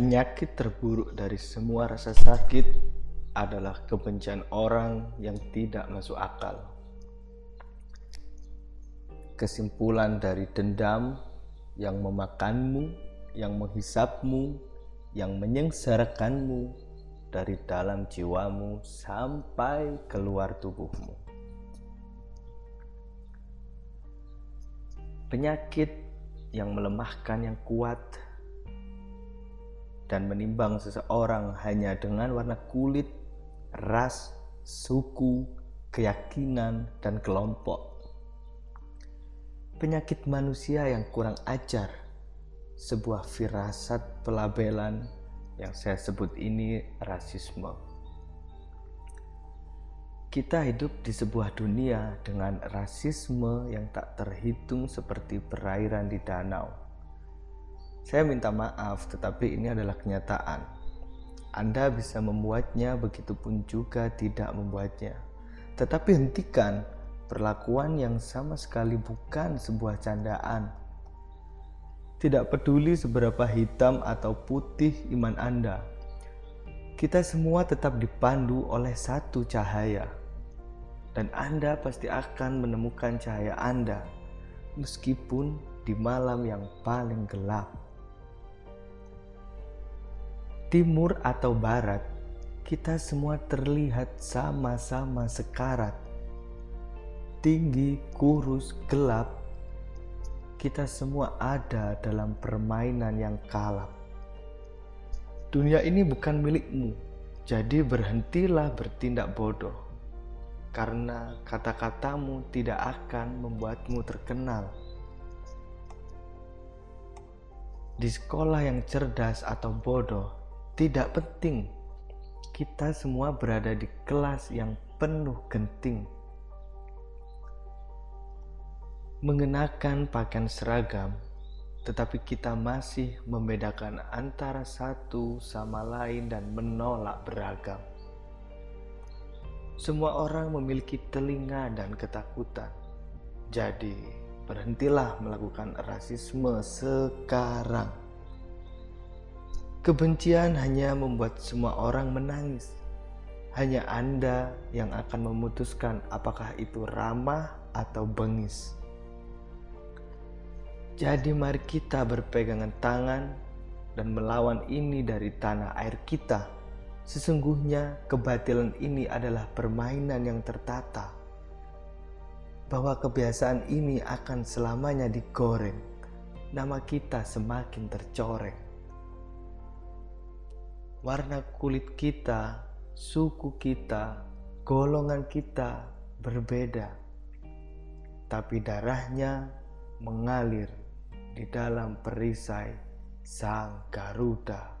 Penyakit terburuk dari semua rasa sakit adalah kebencian orang yang tidak masuk akal. Kesimpulan dari dendam yang memakanmu, yang menghisapmu, yang menyengsarakanmu dari dalam jiwamu sampai keluar tubuhmu. Penyakit yang melemahkan yang kuat dan menimbang seseorang hanya dengan warna kulit, ras, suku, keyakinan, dan kelompok. Penyakit manusia yang kurang ajar, sebuah firasat pelabelan yang saya sebut ini rasisme. Kita hidup di sebuah dunia dengan rasisme yang tak terhitung seperti perairan di danau saya minta maaf, tetapi ini adalah kenyataan. Anda bisa membuatnya, begitupun juga tidak membuatnya. Tetapi hentikan perlakuan yang sama sekali bukan sebuah candaan. Tidak peduli seberapa hitam atau putih iman Anda, kita semua tetap dipandu oleh satu cahaya, dan Anda pasti akan menemukan cahaya Anda, meskipun di malam yang paling gelap timur atau barat, kita semua terlihat sama-sama sekarat. Tinggi, kurus, gelap, kita semua ada dalam permainan yang kalap. Dunia ini bukan milikmu, jadi berhentilah bertindak bodoh, karena kata-katamu tidak akan membuatmu terkenal. Di sekolah yang cerdas atau bodoh, tidak penting. Kita semua berada di kelas yang penuh genting. Mengenakan pakaian seragam, tetapi kita masih membedakan antara satu sama lain dan menolak beragam. Semua orang memiliki telinga dan ketakutan. Jadi, berhentilah melakukan rasisme sekarang. Kebencian hanya membuat semua orang menangis. Hanya Anda yang akan memutuskan apakah itu ramah atau bengis. Jadi, mari kita berpegangan tangan dan melawan ini dari tanah air kita. Sesungguhnya, kebatilan ini adalah permainan yang tertata, bahwa kebiasaan ini akan selamanya digoreng. Nama kita semakin tercoreng warna kulit kita, suku kita, golongan kita berbeda, tapi darahnya mengalir di dalam perisai Sang Garuda.